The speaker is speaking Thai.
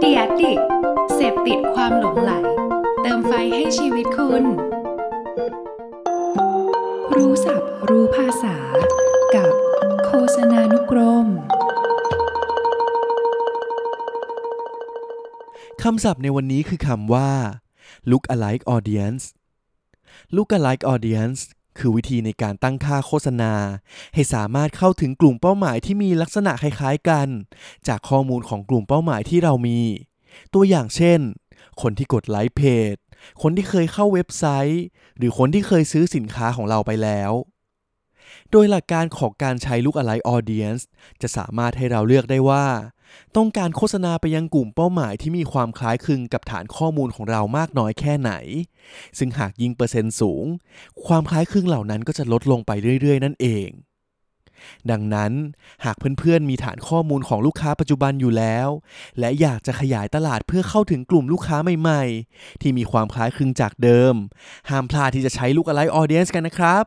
เดียดิกเสพติดความหลงไหล เติมไฟให้ชีวิตคุณ รู้ศัพท์รู้ภาษา กับโฆษณานุกรมคำศัพท์ในวันนี้คือคำว่า look alike audience look alike audience คือวิธีในการตั้งค่าโฆษณา ให้สามารถเข้าถึงกลุ่มเป้าหมายที่มีลักษณะคล้ายๆกัน จากข้อมูลของกลุ่มเป้าหมายที่เรามี ตัวอย่างเช่น คนที่กดไลค์เพจ คนที่เคยเข้าเว็บไซต์ หรือคนที่เคยซื้อสินค้าของเราไปแล้ว โดยหลักการของการใช้ look alike audience จะสามารถให้เราเลือกได้ว่า ต้องการโฆษณาไปยังกลุ่มเป้าหมายที่มีความคล้ายคลึงกับฐานข้อมูลของเรามากน้อยแค่ไหน ซึ่งหากยิงเปอร์เซ็นต์สูง ความคล้ายคลึงเหล่านั้นก็จะลดลงไปเรื่อย ๆ นั่นเองดังนั้นหากเพื่อนๆ มีฐานข้อมูลของลูกค้าปัจจุบันอยู่แล้ว และอยากจะขยายตลาดเพื่อเข้าถึงกลุ่มลูกค้าใหม่ๆ ที่มีความคล้ายคลึงจากเดิม ห้ามพลาดที่จะใช้ลูกอะไรออเดียนส์กันนะครับ